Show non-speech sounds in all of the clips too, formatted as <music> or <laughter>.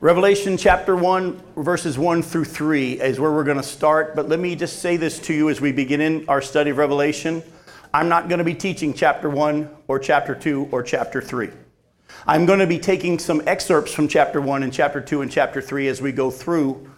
Revelation chapter 1, verses 1 through 3 is where we're going to start. But let me just say this to you as we begin in our study of Revelation. I'm not going to be teaching chapter 1 or chapter 2 or chapter 3. I'm going to be taking some excerpts from chapter 1 and chapter 2 and chapter 3 as we go through.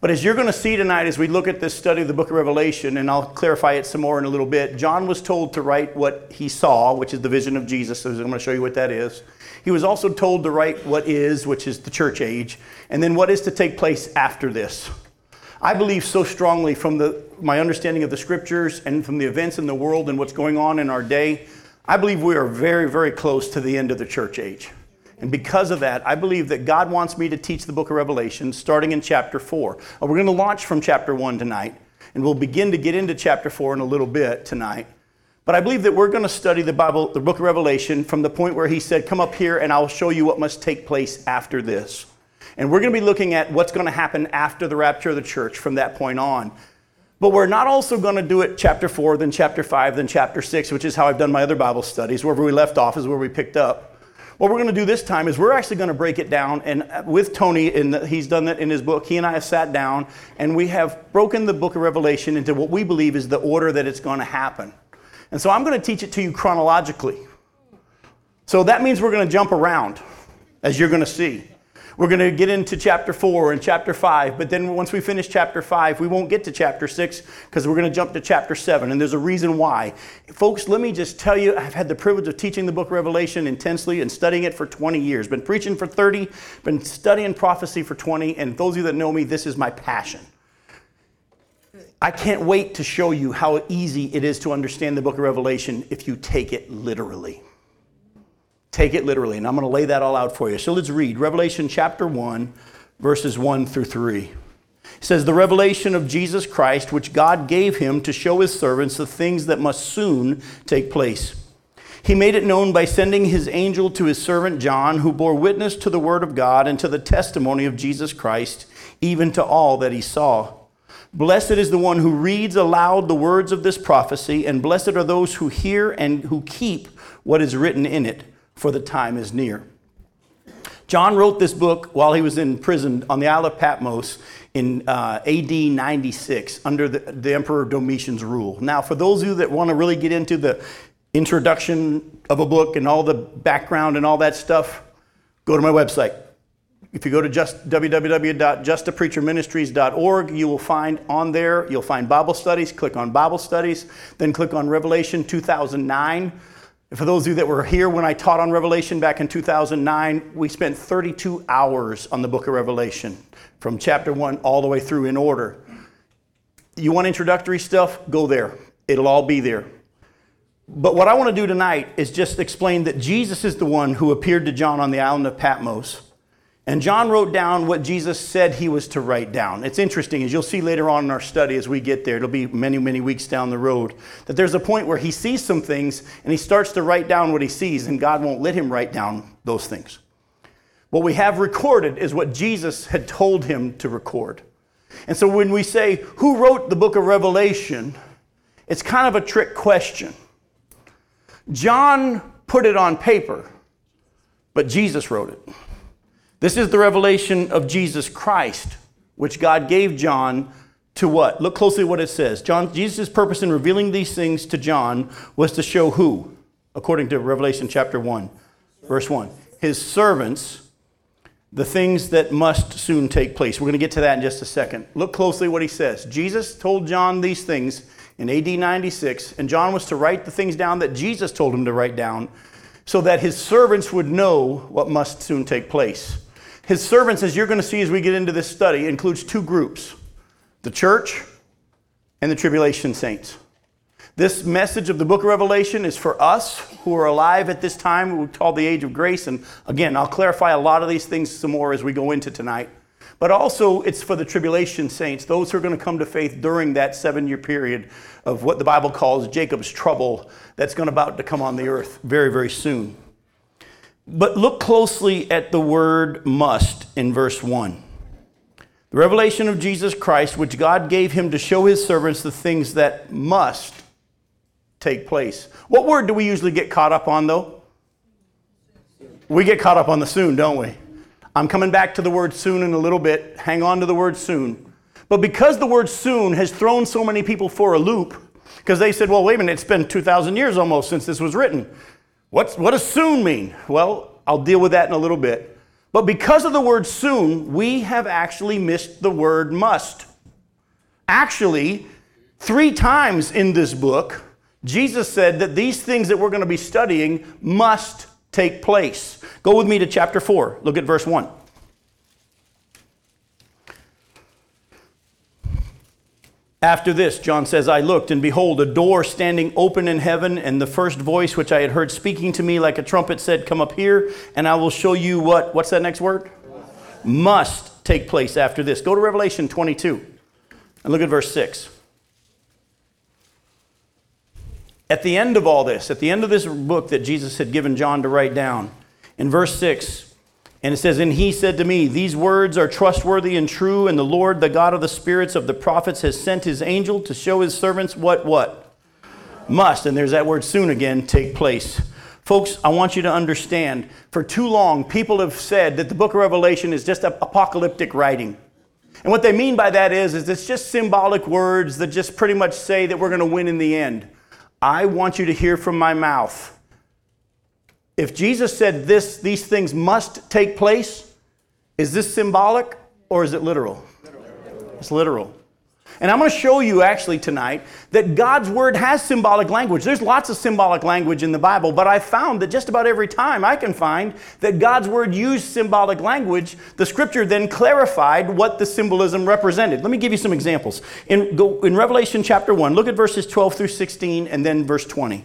But as you're going to see tonight, as we look at this study of the book of Revelation, and I'll clarify it some more in a little bit, John was told to write what he saw, which is the vision of Jesus. So I'm going to show you what that is. He was also told to write what is, which is the church age, and then what is to take place after this. I believe so strongly from the, my understanding of the scriptures and from the events in the world and what's going on in our day, I believe we are very, very close to the end of the church age. And because of that, I believe that God wants me to teach the book of Revelation starting in chapter 4. Uh, we're going to launch from chapter 1 tonight, and we'll begin to get into chapter 4 in a little bit tonight. But I believe that we're going to study the Bible, the book of Revelation, from the point where he said, Come up here and I'll show you what must take place after this. And we're going to be looking at what's going to happen after the rapture of the church from that point on. But we're not also going to do it chapter 4, then chapter 5, then chapter 6, which is how I've done my other Bible studies. Wherever we left off is where we picked up. What we're going to do this time is we're actually going to break it down. And uh, with Tony, and he's done that in his book, he and I have sat down and we have broken the book of Revelation into what we believe is the order that it's going to happen. And so I'm going to teach it to you chronologically. So that means we're going to jump around, as you're going to see. We're going to get into chapter 4 and chapter 5, but then once we finish chapter 5, we won't get to chapter 6 because we're going to jump to chapter 7, and there's a reason why. Folks, let me just tell you, I've had the privilege of teaching the book of Revelation intensely and studying it for 20 years. Been preaching for 30, been studying prophecy for 20, and those of you that know me, this is my passion. I can't wait to show you how easy it is to understand the book of Revelation if you take it literally. Take it literally, and I'm going to lay that all out for you. So let's read Revelation chapter 1, verses 1 through 3. It says, The revelation of Jesus Christ, which God gave him to show his servants the things that must soon take place. He made it known by sending his angel to his servant John, who bore witness to the word of God and to the testimony of Jesus Christ, even to all that he saw. Blessed is the one who reads aloud the words of this prophecy, and blessed are those who hear and who keep what is written in it, for the time is near. John wrote this book while he was in prison on the Isle of Patmos in uh, AD 96 under the, the Emperor Domitian's rule. Now, for those of you that want to really get into the introduction of a book and all the background and all that stuff, go to my website, if you go to just www.justapreacherministries.org, you will find on there, you'll find Bible studies. Click on Bible studies, then click on Revelation 2009. For those of you that were here when I taught on Revelation back in 2009, we spent 32 hours on the book of Revelation from chapter 1 all the way through in order. You want introductory stuff? Go there. It'll all be there. But what I want to do tonight is just explain that Jesus is the one who appeared to John on the island of Patmos and John wrote down what Jesus said he was to write down. It's interesting, as you'll see later on in our study as we get there, it'll be many, many weeks down the road, that there's a point where he sees some things and he starts to write down what he sees, and God won't let him write down those things. What we have recorded is what Jesus had told him to record. And so when we say, Who wrote the book of Revelation? it's kind of a trick question. John put it on paper, but Jesus wrote it. This is the revelation of Jesus Christ, which God gave John to what? Look closely what it says. John, Jesus' purpose in revealing these things to John was to show who? According to Revelation chapter 1, verse 1. His servants, the things that must soon take place. We're going to get to that in just a second. Look closely what he says. Jesus told John these things in AD 96, and John was to write the things down that Jesus told him to write down so that his servants would know what must soon take place. His servants, as you're going to see as we get into this study, includes two groups the church and the tribulation saints. This message of the book of Revelation is for us who are alive at this time, we call the age of grace. And again, I'll clarify a lot of these things some more as we go into tonight. But also, it's for the tribulation saints, those who are going to come to faith during that seven year period of what the Bible calls Jacob's trouble that's going about to come on the earth very, very soon. But look closely at the word must in verse 1. The revelation of Jesus Christ, which God gave him to show his servants the things that must take place. What word do we usually get caught up on, though? We get caught up on the soon, don't we? I'm coming back to the word soon in a little bit. Hang on to the word soon. But because the word soon has thrown so many people for a loop, because they said, well, wait a minute, it's been 2,000 years almost since this was written. What's, what does soon mean? Well, I'll deal with that in a little bit. But because of the word soon, we have actually missed the word must. Actually, three times in this book, Jesus said that these things that we're going to be studying must take place. Go with me to chapter 4. Look at verse 1. After this, John says, I looked, and behold, a door standing open in heaven, and the first voice which I had heard speaking to me like a trumpet said, Come up here, and I will show you what, what's that next word? Must, Must take place after this. Go to Revelation 22, and look at verse 6. At the end of all this, at the end of this book that Jesus had given John to write down, in verse 6, and it says, And he said to me, These words are trustworthy and true, and the Lord, the God of the spirits of the prophets, has sent his angel to show his servants what, what? Must, and there's that word soon again, take place. Folks, I want you to understand, for too long, people have said that the book of Revelation is just apocalyptic writing. And what they mean by that is, is it's just symbolic words that just pretty much say that we're going to win in the end. I want you to hear from my mouth if Jesus said this, these things must take place, is this symbolic or is it literal? literal. It's literal. And I'm going to show you actually tonight that God's word has symbolic language. There's lots of symbolic language in the Bible, but I found that just about every time I can find that God's word used symbolic language, the scripture then clarified what the symbolism represented. Let me give you some examples. In, go, in Revelation chapter 1, look at verses 12 through 16 and then verse 20.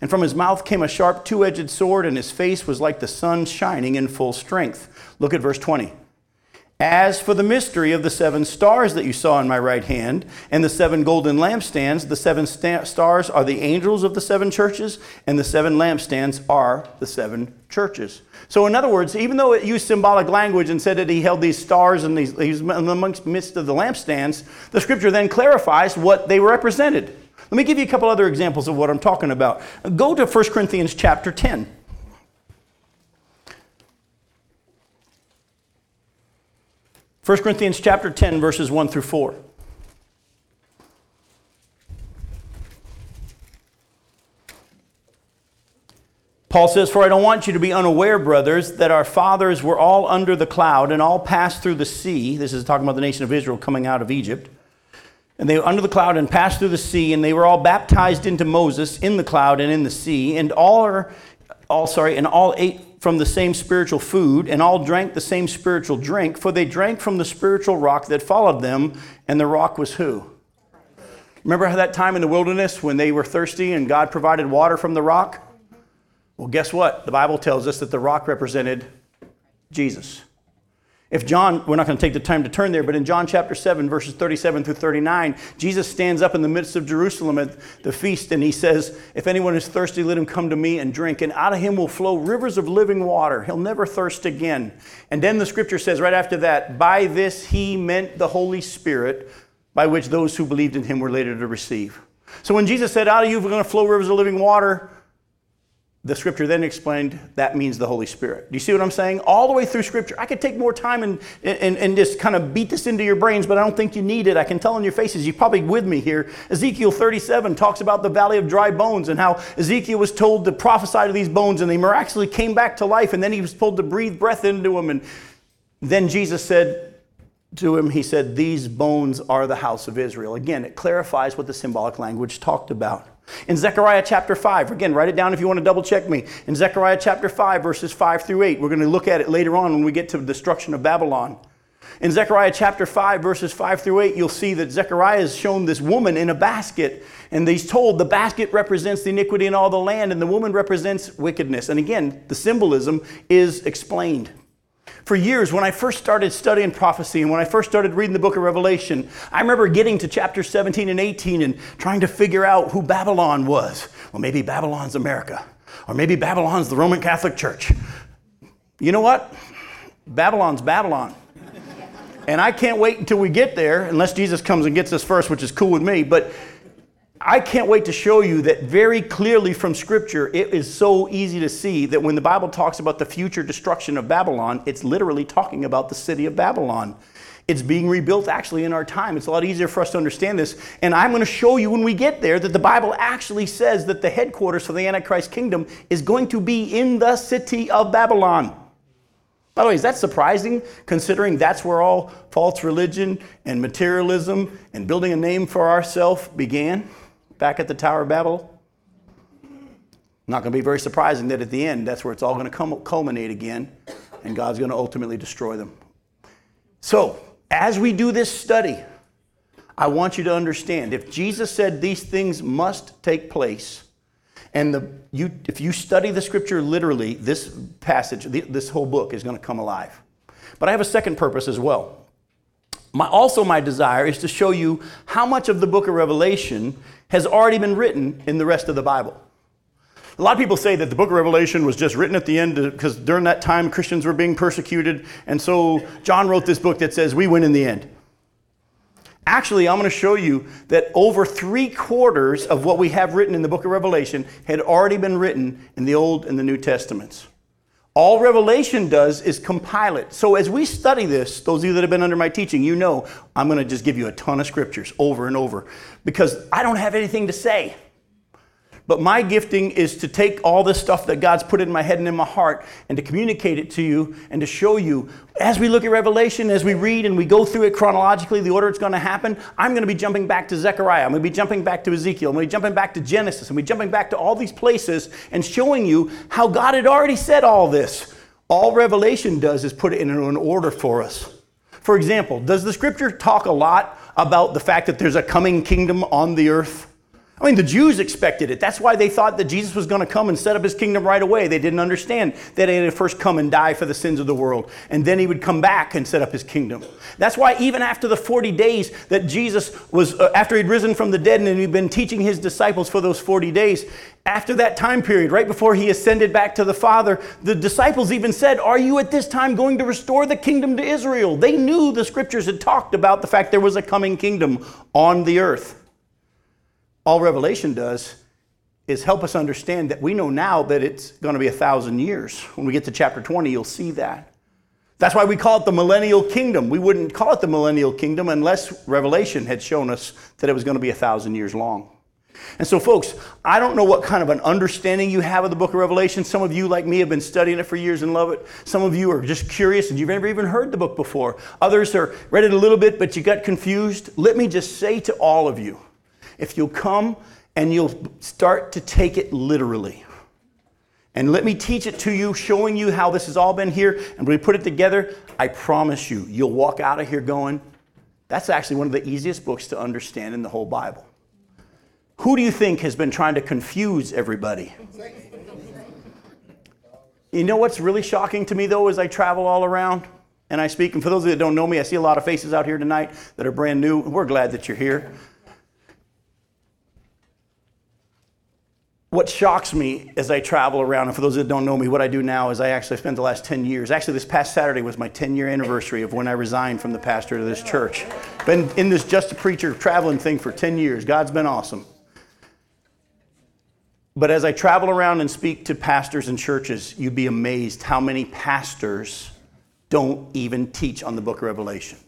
And from his mouth came a sharp two edged sword, and his face was like the sun shining in full strength. Look at verse 20. As for the mystery of the seven stars that you saw in my right hand, and the seven golden lampstands, the seven sta- stars are the angels of the seven churches, and the seven lampstands are the seven churches. So, in other words, even though it used symbolic language and said that he held these stars and these, he's in the midst of the lampstands, the scripture then clarifies what they represented. Let me give you a couple other examples of what I'm talking about. Go to 1 Corinthians chapter 10. First Corinthians chapter 10, verses 1 through 4. Paul says, For I don't want you to be unaware, brothers, that our fathers were all under the cloud and all passed through the sea. This is talking about the nation of Israel coming out of Egypt and they were under the cloud and passed through the sea, and they were all baptized into Moses in the cloud and in the sea, and all are all sorry, and all ate from the same spiritual food, and all drank the same spiritual drink, for they drank from the spiritual rock that followed them, and the rock was who? Remember how that time in the wilderness when they were thirsty and God provided water from the rock? Well, guess what? The Bible tells us that the rock represented Jesus. If John, we're not going to take the time to turn there, but in John chapter 7, verses 37 through 39, Jesus stands up in the midst of Jerusalem at the feast and he says, If anyone is thirsty, let him come to me and drink, and out of him will flow rivers of living water. He'll never thirst again. And then the scripture says right after that, By this he meant the Holy Spirit, by which those who believed in him were later to receive. So when Jesus said, Out of you are going to flow rivers of living water, the scripture then explained that means the Holy Spirit. Do you see what I'm saying? All the way through scripture. I could take more time and, and, and just kind of beat this into your brains, but I don't think you need it. I can tell on your faces, you're probably with me here. Ezekiel 37 talks about the valley of dry bones and how Ezekiel was told to prophesy to these bones and they miraculously came back to life and then he was told to breathe breath into them. And then Jesus said, to him, he said, These bones are the house of Israel. Again, it clarifies what the symbolic language talked about. In Zechariah chapter 5, again, write it down if you want to double check me. In Zechariah chapter 5, verses 5 through 8, we're going to look at it later on when we get to the destruction of Babylon. In Zechariah chapter 5, verses 5 through 8, you'll see that Zechariah is shown this woman in a basket, and he's told the basket represents the iniquity in all the land, and the woman represents wickedness. And again, the symbolism is explained. For years, when I first started studying prophecy and when I first started reading the book of Revelation, I remember getting to chapter 17 and 18 and trying to figure out who Babylon was. Well, maybe Babylon's America, or maybe Babylon's the Roman Catholic Church. You know what? Babylon's Babylon. And I can't wait until we get there, unless Jesus comes and gets us first, which is cool with me. But I can't wait to show you that very clearly from Scripture, it is so easy to see that when the Bible talks about the future destruction of Babylon, it's literally talking about the city of Babylon. It's being rebuilt actually in our time. It's a lot easier for us to understand this. And I'm going to show you when we get there that the Bible actually says that the headquarters for the Antichrist kingdom is going to be in the city of Babylon. By the way, is that surprising considering that's where all false religion and materialism and building a name for ourselves began? Back at the Tower of Babel? Not going to be very surprising that at the end, that's where it's all going to culminate again, and God's going to ultimately destroy them. So, as we do this study, I want you to understand if Jesus said these things must take place, and the, you, if you study the scripture literally, this passage, this whole book is going to come alive. But I have a second purpose as well. My, also, my desire is to show you how much of the book of Revelation has already been written in the rest of the Bible. A lot of people say that the book of Revelation was just written at the end because during that time Christians were being persecuted, and so John wrote this book that says we win in the end. Actually, I'm going to show you that over three quarters of what we have written in the book of Revelation had already been written in the Old and the New Testaments. All Revelation does is compile it. So as we study this, those of you that have been under my teaching, you know I'm going to just give you a ton of scriptures over and over because I don't have anything to say. But my gifting is to take all this stuff that God's put in my head and in my heart and to communicate it to you and to show you. As we look at Revelation, as we read and we go through it chronologically, the order it's going to happen, I'm going to be jumping back to Zechariah. I'm going to be jumping back to Ezekiel. I'm going to be jumping back to Genesis. I'm going to be jumping back to all these places and showing you how God had already said all this. All Revelation does is put it in an order for us. For example, does the scripture talk a lot about the fact that there's a coming kingdom on the earth? I mean, the Jews expected it. That's why they thought that Jesus was going to come and set up his kingdom right away. They didn't understand that he had to first come and die for the sins of the world, and then he would come back and set up his kingdom. That's why even after the 40 days that Jesus was, uh, after he'd risen from the dead and he'd been teaching his disciples for those 40 days, after that time period, right before he ascended back to the Father, the disciples even said, Are you at this time going to restore the kingdom to Israel? They knew the scriptures had talked about the fact there was a coming kingdom on the earth all Revelation does is help us understand that we know now that it's going to be a thousand years. When we get to chapter 20, you'll see that. That's why we call it the millennial kingdom. We wouldn't call it the millennial kingdom unless Revelation had shown us that it was going to be a thousand years long. And so, folks, I don't know what kind of an understanding you have of the book of Revelation. Some of you, like me, have been studying it for years and love it. Some of you are just curious and you've never even heard the book before. Others are read it a little bit, but you got confused. Let me just say to all of you if you'll come and you'll start to take it literally. And let me teach it to you, showing you how this has all been here. And we put it together, I promise you, you'll walk out of here going, that's actually one of the easiest books to understand in the whole Bible. Who do you think has been trying to confuse everybody? You know what's really shocking to me, though, as I travel all around and I speak? And for those of you that don't know me, I see a lot of faces out here tonight that are brand new. And we're glad that you're here. What shocks me as I travel around, and for those that don't know me, what I do now is I actually spent the last 10 years. Actually, this past Saturday was my 10 year anniversary of when I resigned from the pastor of this church. Been in this just a preacher traveling thing for 10 years. God's been awesome. But as I travel around and speak to pastors and churches, you'd be amazed how many pastors don't even teach on the book of Revelation.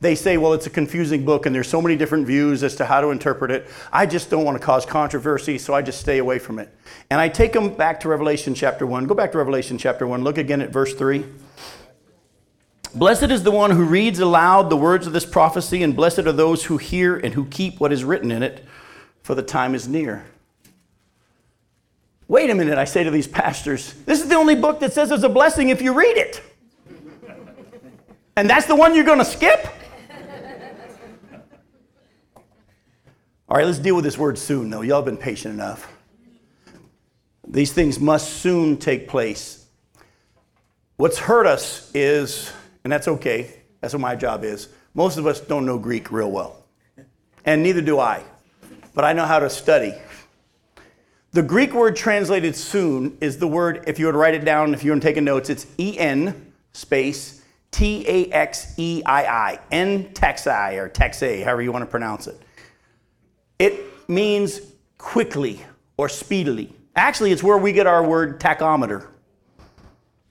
They say, well, it's a confusing book and there's so many different views as to how to interpret it. I just don't want to cause controversy, so I just stay away from it. And I take them back to Revelation chapter 1. Go back to Revelation chapter 1. Look again at verse 3. Blessed is the one who reads aloud the words of this prophecy, and blessed are those who hear and who keep what is written in it, for the time is near. Wait a minute, I say to these pastors, this is the only book that says it's a blessing if you read it. And that's the one you're going to skip? All right, let's deal with this word soon, though. Y'all have been patient enough. These things must soon take place. What's hurt us is, and that's okay, that's what my job is, most of us don't know Greek real well. And neither do I. But I know how to study. The Greek word translated soon is the word, if you were to write it down, if you to take notes, it's E N space T A X E I I, N texi or texae, however you want to pronounce it. It means quickly or speedily. Actually, it's where we get our word tachometer.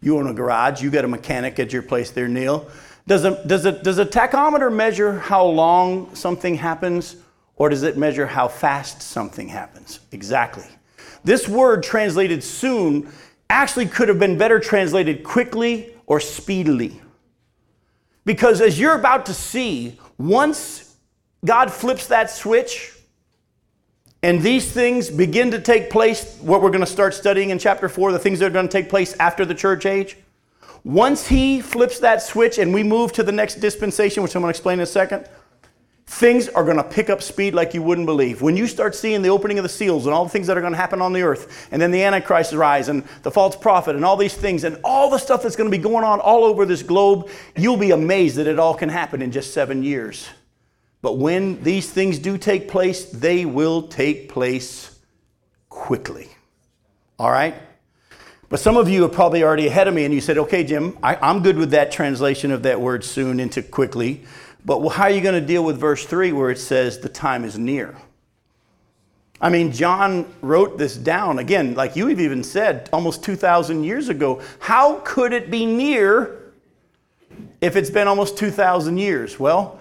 You own a garage, you got a mechanic at your place there, Neil. Does a, does, a, does a tachometer measure how long something happens, or does it measure how fast something happens? Exactly. This word translated soon actually could have been better translated quickly or speedily. Because as you're about to see, once God flips that switch and these things begin to take place, what we're going to start studying in chapter 4, the things that are going to take place after the church age, once He flips that switch and we move to the next dispensation, which I'm going to explain in a second, things are going to pick up speed like you wouldn't believe. When you start seeing the opening of the seals and all the things that are going to happen on the earth, and then the Antichrist rise and the false prophet and all these things and all the stuff that's going to be going on all over this globe, you'll be amazed that it all can happen in just seven years. But when these things do take place, they will take place quickly. All right? But some of you are probably already ahead of me and you said, okay, Jim, I, am good with that translation of that word soon into quickly. But how are you going to deal with verse 3 where it says the time is near? I mean, John wrote this down, again, like you have even said, almost 2,000 years ago. How could it be near if it's been almost 2,000 years? Well,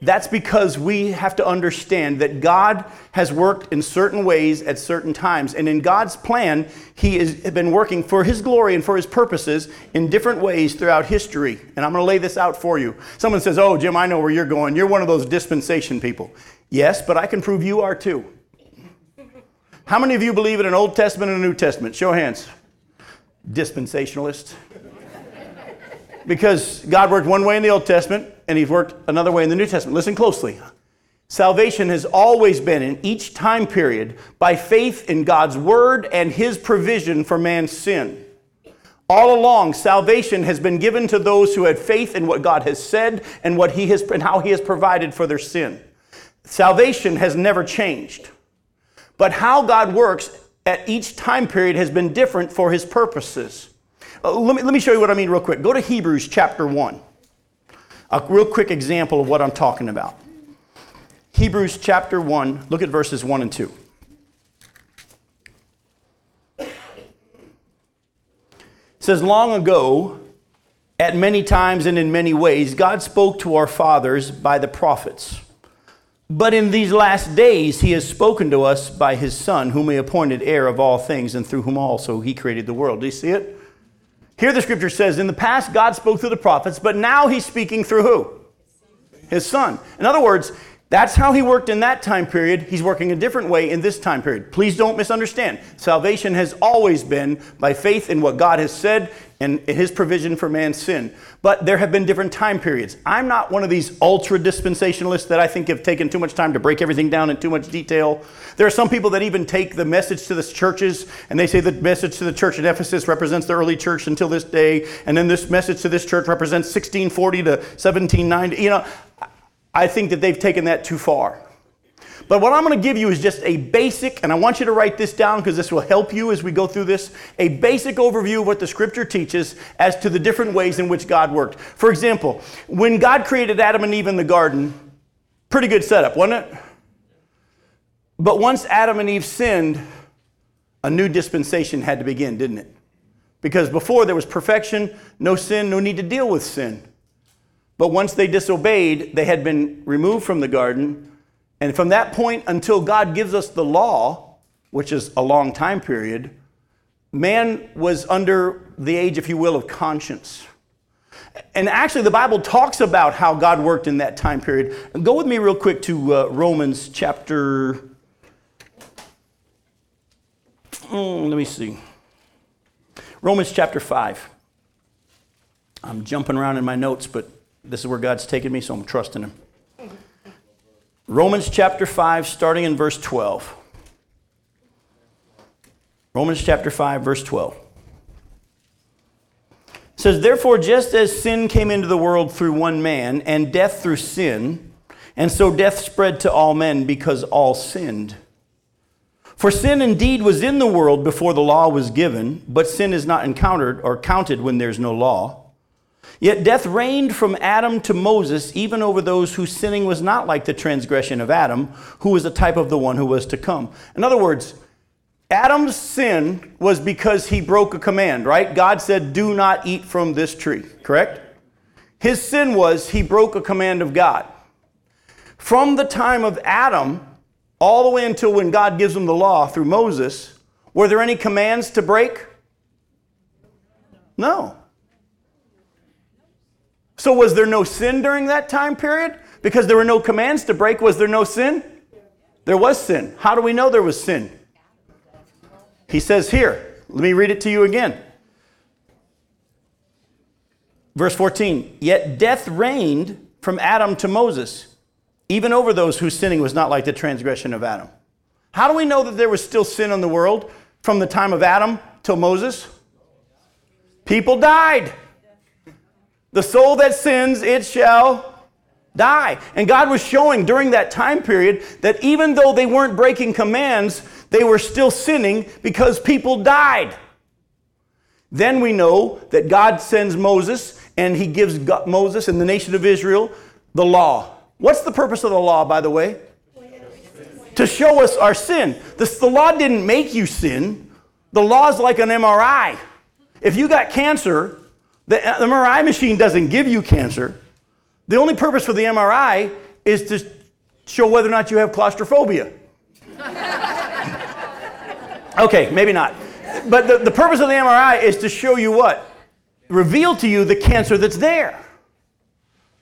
that's because we have to understand that God has worked in certain ways at certain times. And in God's plan, He has been working for His glory and for His purposes in different ways throughout history. And I'm going to lay this out for you. Someone says, Oh, Jim, I know where you're going. You're one of those dispensation people. Yes, but I can prove you are too. How many of you believe in an Old Testament and a New Testament? Show hands. Dispensationalists. Because God worked one way in the Old Testament and he's worked another way in the New Testament. Listen closely. Salvation has always been in each time period by faith in God's word and his provision for man's sin. All along, salvation has been given to those who had faith in what God has said and what he has and how he has provided for their sin. Salvation has never changed. But how God works at each time period has been different for his purposes. Uh, let, me, let me show you what I mean real quick. Go to Hebrews chapter 1. A real quick example of what I'm talking about. Hebrews chapter 1, look at verses 1 and 2. It says, Long ago, at many times and in many ways, God spoke to our fathers by the prophets. But in these last days, he has spoken to us by his Son, whom he appointed heir of all things, and through whom also he created the world. Do you see it? Here the scripture says, in the past God spoke through the prophets, but now he's speaking through who? His son. In other words, that's how he worked in that time period. He's working a different way in this time period. Please don't misunderstand. Salvation has always been by faith in what God has said and his provision for man's sin. But there have been different time periods. I'm not one of these ultra dispensationalists that I think have taken too much time to break everything down in too much detail. There are some people that even take the message to the churches and they say the message to the church at Ephesus represents the early church until this day, and then this message to this church represents 1640 to 1790. You know, I think that they've taken that too far. But what I'm going to give you is just a basic, and I want you to write this down because this will help you as we go through this, a basic overview of what the scripture teaches as to the different ways in which God worked. For example, when God created Adam and Eve in the garden, pretty good setup, wasn't it? But once Adam and Eve sinned, a new dispensation had to begin, didn't it? Because before there was perfection, no sin, no need to deal with sin. But once they disobeyed, they had been removed from the garden. And from that point until God gives us the law, which is a long time period, man was under the age, if you will, of conscience. And actually, the Bible talks about how God worked in that time period. Go with me real quick to uh, Romans chapter. Mm, let me see. Romans chapter 5. I'm jumping around in my notes, but this is where God's taking me, so I'm trusting Him. Romans chapter 5, starting in verse 12. Romans chapter 5, verse 12. It says, Therefore, just as sin came into the world through one man, and death through sin, and so death spread to all men because all sinned. For sin indeed was in the world before the law was given, but sin is not encountered or counted when there's no law. Yet death reigned from Adam to Moses, even over those whose sinning was not like the transgression of Adam, who was a type of the one who was to come. In other words, Adam's sin was because he broke a command, right? God said, Do not eat from this tree, correct? His sin was he broke a command of God. From the time of Adam all the way until when God gives him the law through Moses, were there any commands to break? No. So, was there no sin during that time period? Because there were no commands to break, was there no sin? There was sin. How do we know there was sin? He says here, let me read it to you again. Verse 14 Yet death reigned from Adam to Moses, even over those whose sinning was not like the transgression of Adam. How do we know that there was still sin in the world from the time of Adam till Moses? People died. The soul that sins, it shall die. And God was showing during that time period that even though they weren't breaking commands, they were still sinning because people died. Then we know that God sends Moses and he gives Moses and the nation of Israel the law. What's the purpose of the law, by the way? To show us our sin. The law didn't make you sin. The law is like an MRI. If you got cancer, the uh, MRI machine doesn't give you cancer. The only purpose for the MRI is to show whether or not you have claustrophobia. <laughs> okay, maybe not. But the, the purpose of the MRI is to show you what? Reveal to you the cancer that's there.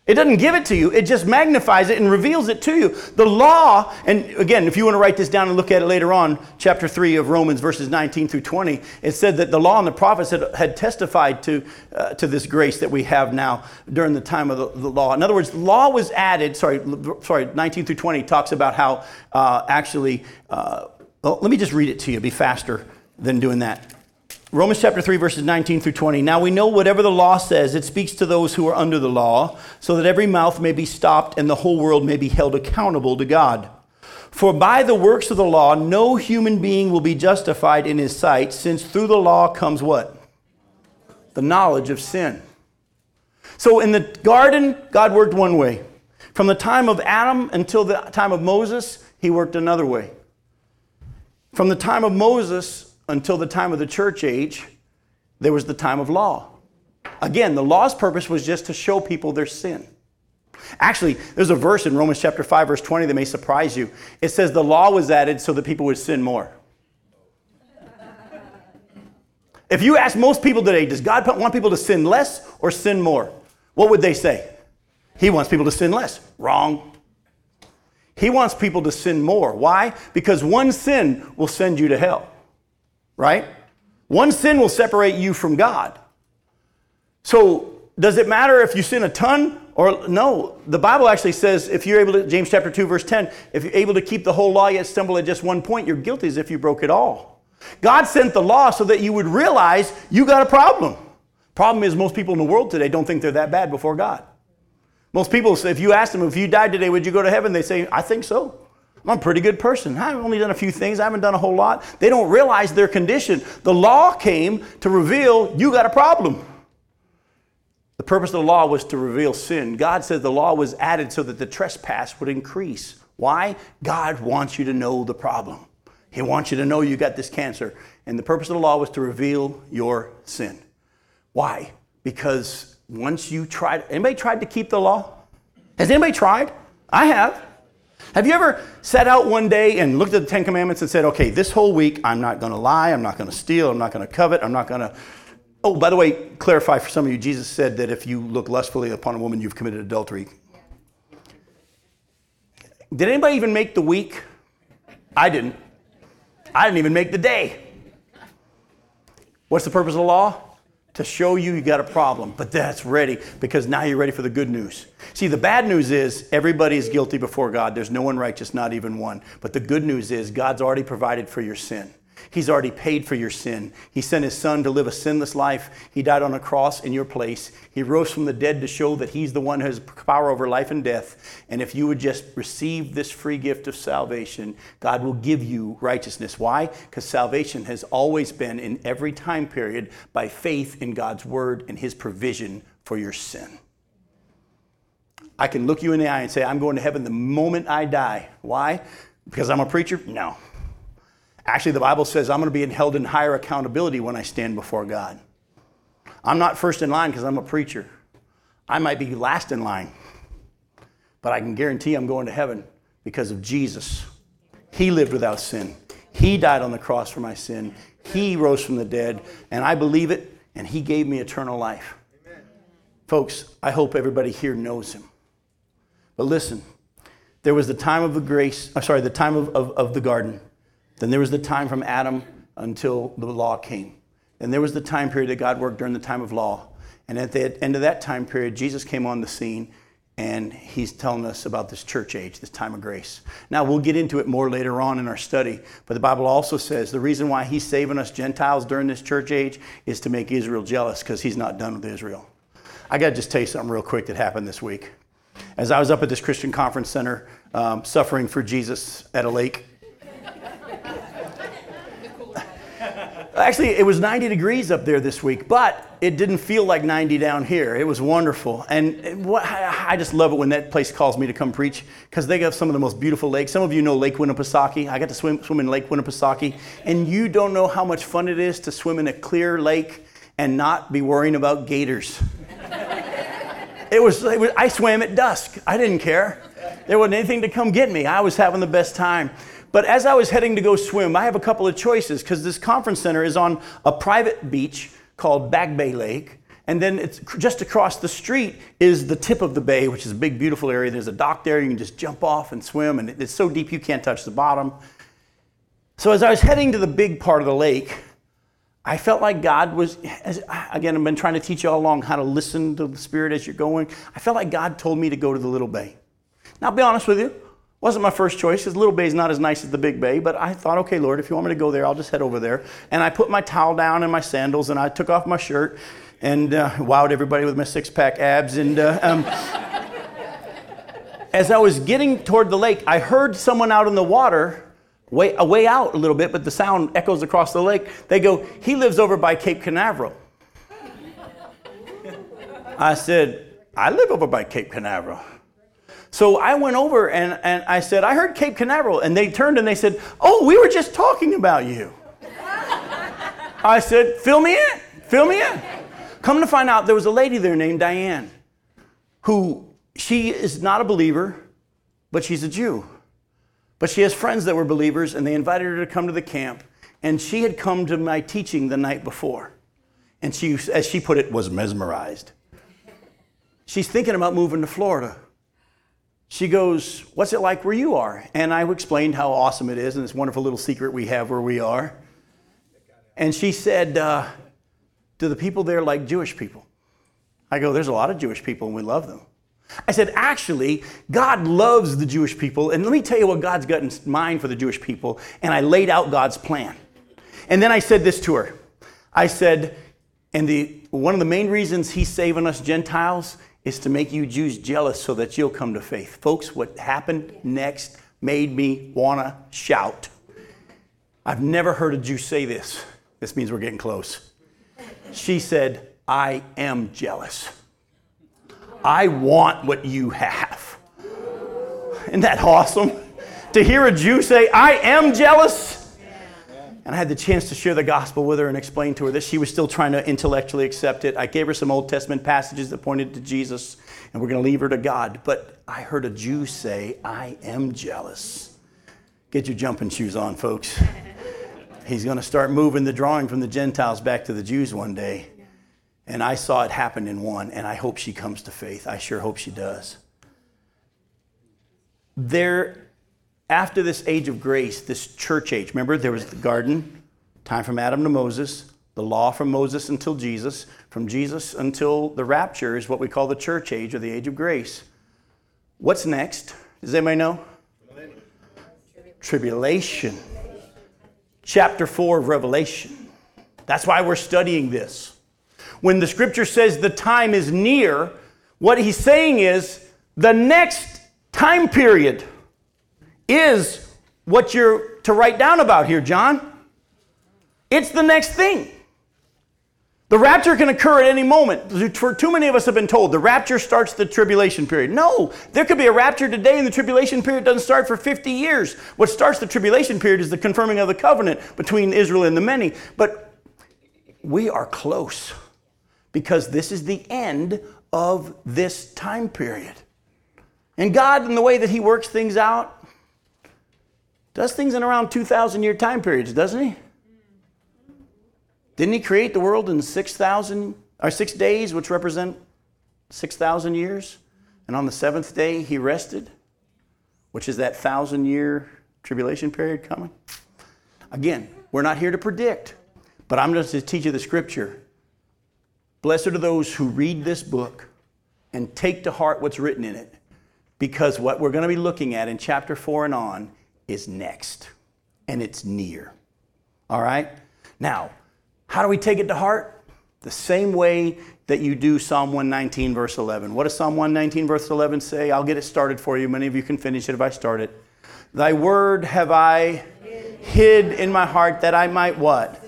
It doesn't give it to you, it just magnifies it and reveals it to you. The law, and again, if you want to write this down and look at it later on, chapter 3 of Romans, verses 19 through 20, it said that the law and the prophets had, had testified to, uh, to this grace that we have now during the time of the, the, law. In other words, law was added, sorry, sorry 19 through 20 talks about how uh, actually, uh, well, let me just read it to you, be faster than doing that. Romans chapter 3, verses 19 through 20. Now we know whatever the law says, it speaks to those who are under the law, so that every mouth may be stopped and the whole world may be held accountable to God. For by the works of the law, no human being will be justified in his sight, since through the law comes what? The knowledge of sin. So in the garden, God worked one way. From the time of Adam until the time of Moses, he worked another way. From the time of Moses until the time of the church age, there was the time of law. Again, the law's purpose was just to show people their sin. Actually, there's a verse in Romans chapter 5, verse 20 that may surprise you. It says the law was added so that people would sin more. If you ask most people today, does God want people to sin less or sin more? What would they say? He wants people to sin less. Wrong. He wants people to sin more. Why? Because one sin will send you to hell right? One sin will separate you from God. So, does it matter if you sin a ton or no? The Bible actually says if you're able to, James chapter 2, verse 10, if you're able to keep the whole law yet stumble at just one point, you're guilty as if you broke it all. God sent the law so that you would realize you got a problem. Problem is, most people in the world today don't think they're that bad before God. Most people, if you ask them, if you died today, would you go to heaven? They say, I think so. I'm a pretty good person. I've only done a few things. I haven't done a whole lot. They don't realize their condition. The law came to reveal you got a problem. The purpose of the law was to reveal sin. God said the law was added so that the trespass would increase. Why? God wants you to know the problem. He wants you to know you got this cancer. And the purpose of the law was to reveal your sin. Why? Because once you tried, anybody tried to keep the law? Has anybody tried? I have. Have you ever sat out one day and looked at the Ten Commandments and said, okay, this whole week I'm not going to lie, I'm not going to steal, I'm not going to covet, I'm not going to. Oh, by the way, clarify for some of you, Jesus said that if you look lustfully upon a woman, you've committed adultery. Did anybody even make the week? I didn't. I didn't even make the day. What's the purpose of the law? To show you you got a problem, but that's ready because now you're ready for the good news. See, the bad news is everybody is guilty before God. There's no one righteous, not even one. But the good news is God's already provided for your sin. He's already paid for your sin. He sent his son to live a sinless life. He died on a cross in your place. He rose from the dead to show that he's the one who has power over life and death. And if you would just receive this free gift of salvation, God will give you righteousness. Why? Because salvation has always been in every time period by faith in God's word and his provision for your sin. I can look you in the eye and say, I'm going to heaven the moment I die. Why? Because I'm a preacher? No. Actually, the Bible says I'm going to be held in higher accountability when I stand before God. I'm not first in line because I'm a preacher. I might be last in line, but I can guarantee I'm going to heaven because of Jesus. He lived without sin. He died on the cross for my sin. He rose from the dead, and I believe it, and He gave me eternal life. Amen. Folks, I hope everybody here knows Him. But listen, there was the time of the grace, uh, sorry, the time of, of, of the garden. Then there was the time from Adam until the law came. Then there was the time period that God worked during the time of law. And at the end of that time period, Jesus came on the scene and he's telling us about this church age, this time of grace. Now, we'll get into it more later on in our study, but the Bible also says the reason why he's saving us Gentiles during this church age is to make Israel jealous because he's not done with Israel. I got to just tell you something real quick that happened this week. As I was up at this Christian conference center, um, suffering for Jesus at a lake, Actually, it was 90 degrees up there this week, but it didn't feel like 90 down here. It was wonderful. And what, I just love it when that place calls me to come preach because they have some of the most beautiful lakes. Some of you know Lake Winnipesaukee. I got to swim, swim in Lake Winnipesaukee. And you don't know how much fun it is to swim in a clear lake and not be worrying about gators. it, was, it was, I swam at dusk. I didn't care. There wasn't anything to come get me. I was having the best time. But as I was heading to go swim, I have a couple of choices because this conference center is on a private beach called Back Bay Lake. And then it's just across the street is the tip of the bay, which is a big, beautiful area. There's a dock there. You can just jump off and swim, and it's so deep you can't touch the bottom. So as I was heading to the big part of the lake, I felt like God was, again, I've been trying to teach you all along how to listen to the Spirit as you're going. I felt like God told me to go to the little bay. Now, I'll be honest with you, wasn't my first choice because Little Bay is not as nice as the Big Bay, but I thought, okay, Lord, if you want me to go there, I'll just head over there. And I put my towel down and my sandals and I took off my shirt and uh, wowed everybody with my six pack abs. And uh, um, <laughs> as I was getting toward the lake, I heard someone out in the water. Way, way out a little bit, but the sound echoes across the lake. They go, He lives over by Cape Canaveral. I said, I live over by Cape Canaveral. So I went over and, and I said, I heard Cape Canaveral. And they turned and they said, Oh, we were just talking about you. <laughs> I said, Fill me in, fill me in. Come to find out, there was a lady there named Diane who she is not a believer, but she's a Jew. But she has friends that were believers and they invited her to come to the camp. And she had come to my teaching the night before. And she, as she put it, was mesmerized. She's thinking about moving to Florida she goes, What's it like where you are? And I explained how awesome it is and this wonderful little secret we have where we are. And she said, uh, Do the people there like Jewish people? I go, There's a lot of Jewish people and we love them. I said, Actually, God loves the Jewish people. And let me tell you what God's got in mind for the Jewish people. And I laid out God's plan. And then I said this to her I said, and the, one of the main reasons he's saving us Gentiles is to make you Jews jealous so that you'll come to faith. Folks, what happened next made me want to shout. I've never heard a Jew say this. This means we're getting close. She said, I am jealous. I want what you have. Isn't that awesome? To hear a Jew say, I am jealous? And I had the chance to share the gospel with her and explain to her that she was still trying to intellectually accept it. I gave her some Old Testament passages that pointed to Jesus, and we're going to leave her to God. But I heard a Jew say, I am jealous. Get your jumping shoes on, folks. <laughs> He's going to start moving the drawing from the Gentiles back to the Jews one day. And I saw it happen in one, and I hope she comes to faith. I sure hope she does. There after this age of grace, this church age, remember there was the garden, time from Adam to Moses, the law from Moses until Jesus, from Jesus until the rapture is what we call the church age or the age of grace. What's next? Does anybody know? Tribulation. chapter 4 of Revelation. That's why we're studying this. When the scripture says the time is near, what he's saying is the next time period is what you're to write down about here, John. It's the next thing. The rapture can occur at any moment. Too many of us have been told the rapture starts the tribulation period. No, there could be a rapture today and the tribulation period doesn't start for 50 years. What starts the tribulation period is the confirming of the covenant between Israel and the many. But we are close because this is the end of this time period. And God, in the way that He works things out, does things in around 2,000 year time periods, doesn't He? Didn't he create the world in 6,000 or 6 days which represent 6,000 years? And on the 7th day he rested, which is that 1000 year tribulation period coming? Again, we're not here to predict, but I'm just to teach you the scripture. Blessed are those who read this book and take to heart what's written in it, because what we're going to be looking at in chapter 4 and on is next, and it's near. All right? Now, how do we take it to heart? The same way that you do Psalm 119, verse 11. What does Psalm 119, verse 11 say? I'll get it started for you. Many of you can finish it if I start it. Thy word have I hid in my heart that I might what?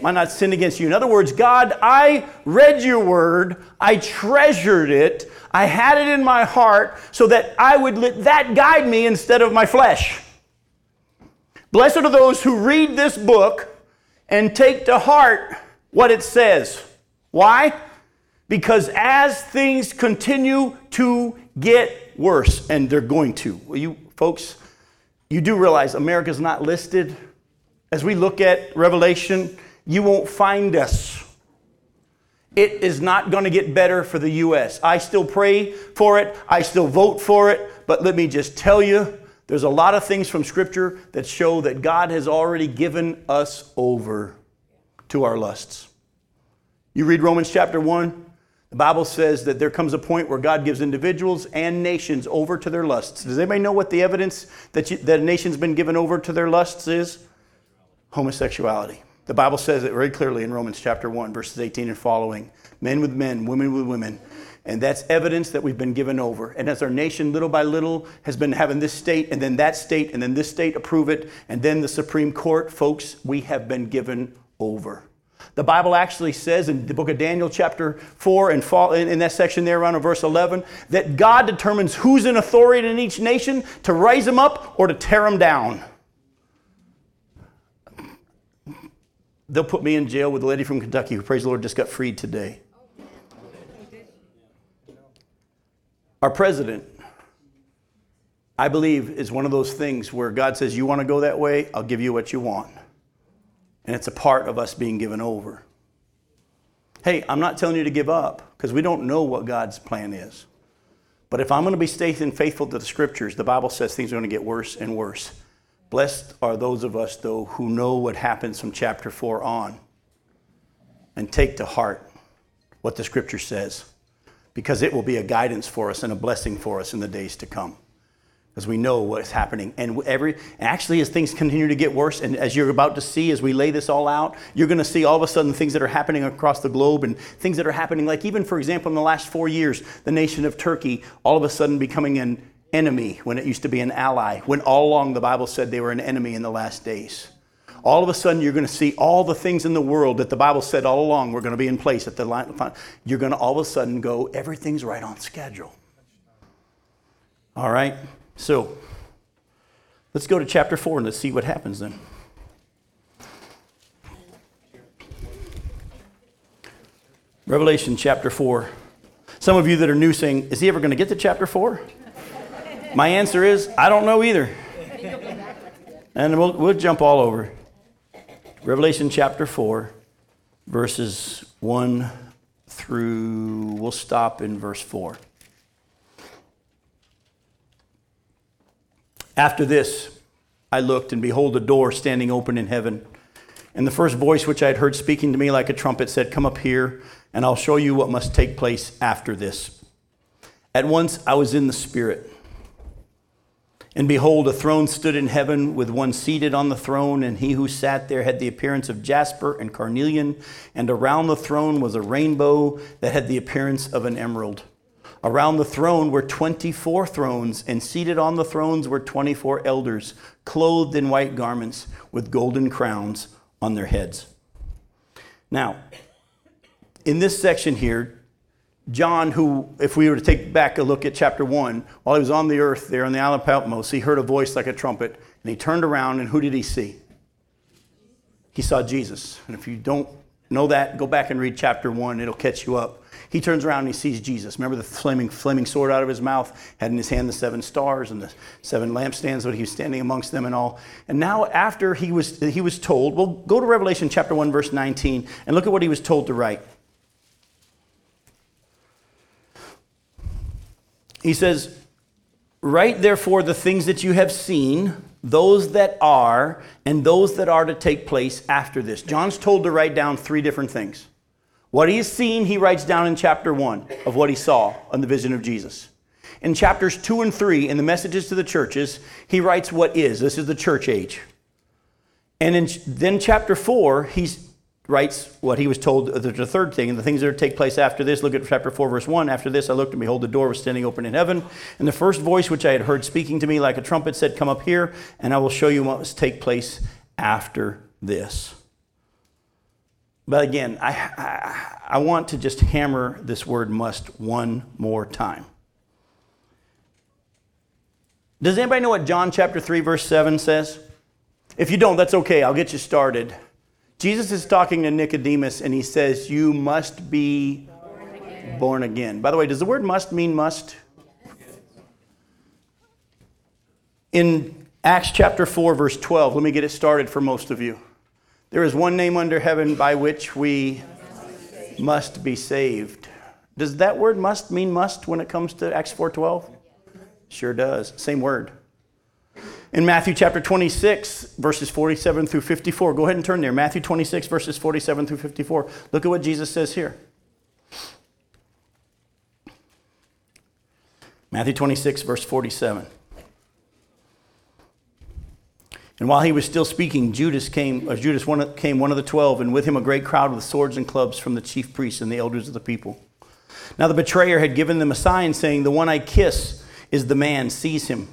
Might not sin against you. In other words, God, I read your word, I treasured it, I had it in my heart so that I would let that guide me instead of my flesh. Blessed are those who read this book and take to heart what it says. Why? Because as things continue to get worse, and they're going to, you folks, you do realize America's not listed. As we look at Revelation, you won't find us. It is not going to get better for the U.S. I still pray for it, I still vote for it, but let me just tell you, there's a lot of things from Scripture that show that God has already given us over to our lusts. You read Romans chapter 1, the Bible says that there comes a point where God gives individuals and nations over to their lusts. Does anybody know what the evidence that, you, that a nation's been given over to their lusts is? Homosexuality. The Bible says it very clearly in Romans chapter 1, verses 18 and following men with men, women with women. And that's evidence that we've been given over. And as our nation, little by little, has been having this state and then that state and then this state approve it, and then the Supreme Court, folks, we have been given over. The Bible actually says in the book of Daniel, chapter 4, and fall, in that section there around verse 11, that God determines who's in authority in each nation to raise them up or to tear them down. They'll put me in jail with a lady from Kentucky who, praise the Lord, just got freed today. Our president, I believe, is one of those things where God says, You want to go that way? I'll give you what you want. And it's a part of us being given over. Hey, I'm not telling you to give up because we don't know what God's plan is. But if I'm going to be staying faithful to the scriptures, the Bible says things are going to get worse and worse. Blessed are those of us, though, who know what happens from chapter 4 on and take to heart what the scripture says because it will be a guidance for us and a blessing for us in the days to come as we know what's happening. And every actually, as things continue to get worse, and as you're about to see as we lay this all out, you're going to see all of a sudden things that are happening across the globe and things that are happening, like even for example, in the last four years, the nation of Turkey all of a sudden becoming an enemy when it used to be an ally. When all along the Bible said they were an enemy in the last days. All of a sudden, you're going to see all the things in the world that the Bible said all along were going to be in place at the line. You're going to all of a sudden go, everything's right on schedule. All right? So let's go to chapter 4 and let's see what happens then. Revelation chapter 4. Some of you that are new saying, Is he ever going to get to chapter 4? My answer is, I don't know either. And we'll, we'll jump all over. Revelation chapter 4, verses 1 through, we'll stop in verse 4. After this, I looked, and behold, a door standing open in heaven. And the first voice which I had heard speaking to me like a trumpet said, Come up here, and I'll show you what must take place after this. At once I was in the Spirit. And behold, a throne stood in heaven with one seated on the throne, and he who sat there had the appearance of jasper and carnelian, and around the throne was a rainbow that had the appearance of an emerald. Around the throne were 24 thrones, and seated on the thrones were 24 elders, clothed in white garments with golden crowns on their heads. Now, in this section here, John, who, if we were to take back a look at chapter 1, while he was on the earth there on the island of Patmos, he heard a voice like a trumpet, and he turned around, and who did he see? He saw Jesus. And if you don't know that, go back and read chapter 1, it'll catch you up. He turns around and he sees Jesus. Remember the flaming, flaming sword out of his mouth, had in his hand the seven stars and the seven lampstands, but he was standing amongst them and all. And now, after he was, he was told, well, go to Revelation chapter 1, verse 19, and look at what he was told to write. He says, Write therefore the things that you have seen, those that are, and those that are to take place after this. John's told to write down three different things. What he has seen, he writes down in chapter 1 of what he saw on the vision of Jesus. In chapters 2 and 3, in the messages to the churches, he writes what is. This is the church age. And in, then chapter 4, he's writes what he was told uh, the third thing and the things that take place after this look at chapter 4 verse 1 after this i looked and behold the door was standing open in heaven and the first voice which i had heard speaking to me like a trumpet said come up here and i will show you what must take place after this. But again i, I, I want to just hammer this word must one more time. Does anybody know what john chapter 3 verse 7 says? If you don't that's okay. I'll get you started Jesus is talking to Nicodemus and he says, You must be born again. born again. By the way, does the word must mean must? In Acts chapter 4, verse 12, let me get it started for most of you. There is one name under heaven by which we must be saved. Does that word must mean must when it comes to Acts 4:12? Sure does. Same word in Matthew chapter 26, verses 47 through 54. Go ahead and turn there. Matthew 26, verses 47 through 54. Look at what Jesus says here. Matthew 26, verse 47. And while he was still speaking, Judas came, or Judas one, came one of the twelve, and with him a great crowd with swords and clubs from the chief priests and the elders of the people. Now the betrayer had given them a sign, saying, The one I kiss is the man, seize him.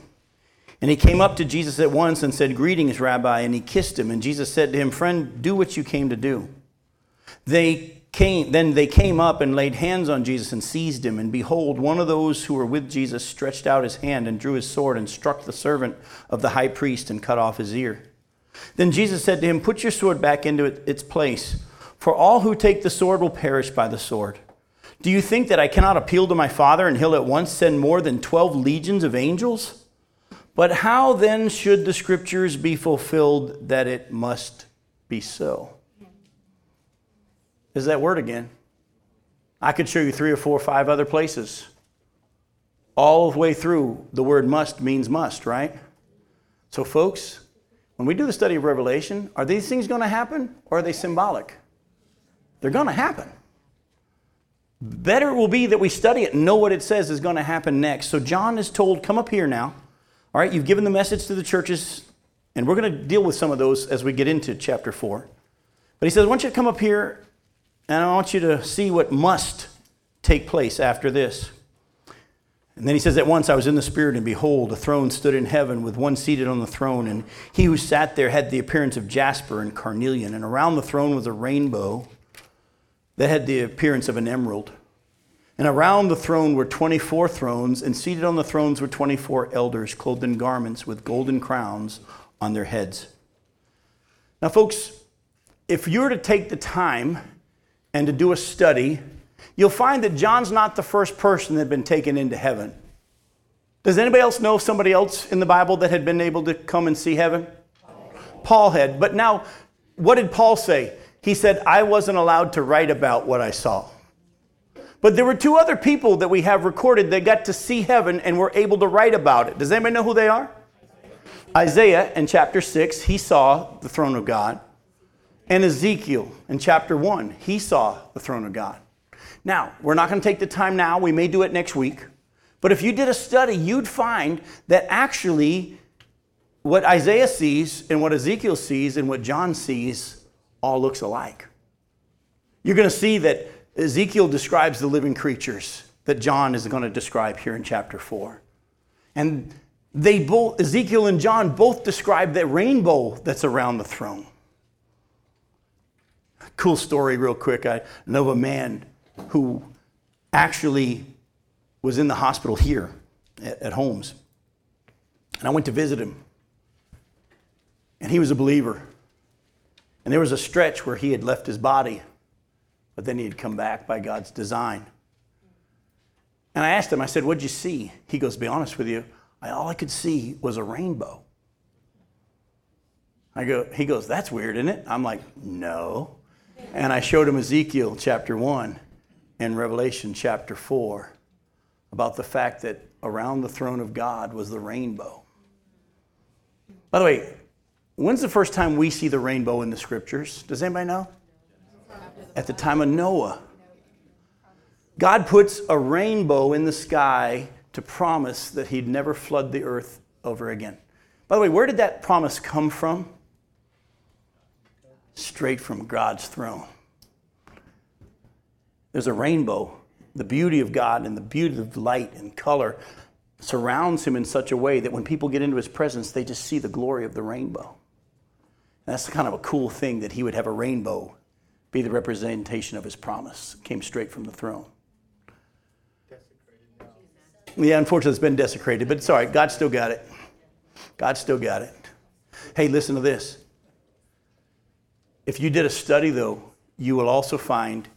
And he came up to Jesus at once and said, Greetings, Rabbi. And he kissed him. And Jesus said to him, Friend, do what you came to do. They came, then they came up and laid hands on Jesus and seized him. And behold, one of those who were with Jesus stretched out his hand and drew his sword and struck the servant of the high priest and cut off his ear. Then Jesus said to him, Put your sword back into its place, for all who take the sword will perish by the sword. Do you think that I cannot appeal to my Father and he'll at once send more than 12 legions of angels? But how then should the scriptures be fulfilled that it must be so? Is that word again? I could show you three or four or five other places. All the way through, the word must means must, right? So, folks, when we do the study of Revelation, are these things going to happen or are they symbolic? They're going to happen. Better it will be that we study it and know what it says is going to happen next. So, John is told, Come up here now. All right, you've given the message to the churches, and we're going to deal with some of those as we get into chapter 4. But he says, I want you to come up here, and I want you to see what must take place after this. And then he says, At once I was in the Spirit, and behold, a throne stood in heaven with one seated on the throne. And he who sat there had the appearance of jasper and carnelian. And around the throne was a rainbow that had the appearance of an emerald. And around the throne were 24 thrones, and seated on the thrones were 24 elders, clothed in garments with golden crowns on their heads. Now, folks, if you were to take the time and to do a study, you'll find that John's not the first person that had been taken into heaven. Does anybody else know somebody else in the Bible that had been able to come and see heaven? Paul had. But now, what did Paul say? He said, I wasn't allowed to write about what I saw. But there were two other people that we have recorded that got to see heaven and were able to write about it. Does anybody know who they are? Isaiah in chapter 6, he saw the throne of God. And Ezekiel in chapter 1, he saw the throne of God. Now, we're not going to take the time now. We may do it next week. But if you did a study, you'd find that actually what Isaiah sees and what Ezekiel sees and what John sees all looks alike. You're going to see that Ezekiel describes the living creatures that John is going to describe here in chapter 4. And they both Ezekiel and John both describe that rainbow that's around the throne. Cool story real quick. I know of a man who actually was in the hospital here at, at Holmes. And I went to visit him. And he was a believer. And there was a stretch where he had left his body, but then he had come back by God's design. And I asked him, I said, What'd you see? He goes, Be honest with you, I, all I could see was a rainbow. I go, he goes, That's weird, isn't it? I'm like, No. And I showed him Ezekiel chapter 1 and Revelation chapter 4 about the fact that around the throne of God was the rainbow. By the way, when's the first time we see the rainbow in the scriptures? Does anybody know? At the time of Noah. God puts a rainbow in the sky to promise that he'd never flood the earth over again. By the way, where did that promise come from? Straight from God's throne. There's a rainbow the beauty of God and the beauty of light and color surrounds him in such a way that when people get into his presence, they just see the glory of the rainbow. And that's kind of a cool thing that he would have a rainbow be the representation of his promise. It came straight from the throne. Yeah, unfortunately, it's been desecrated, but it's all right. God still got it. God still got it. Hey, listen to this. If you did a study, though, you will also find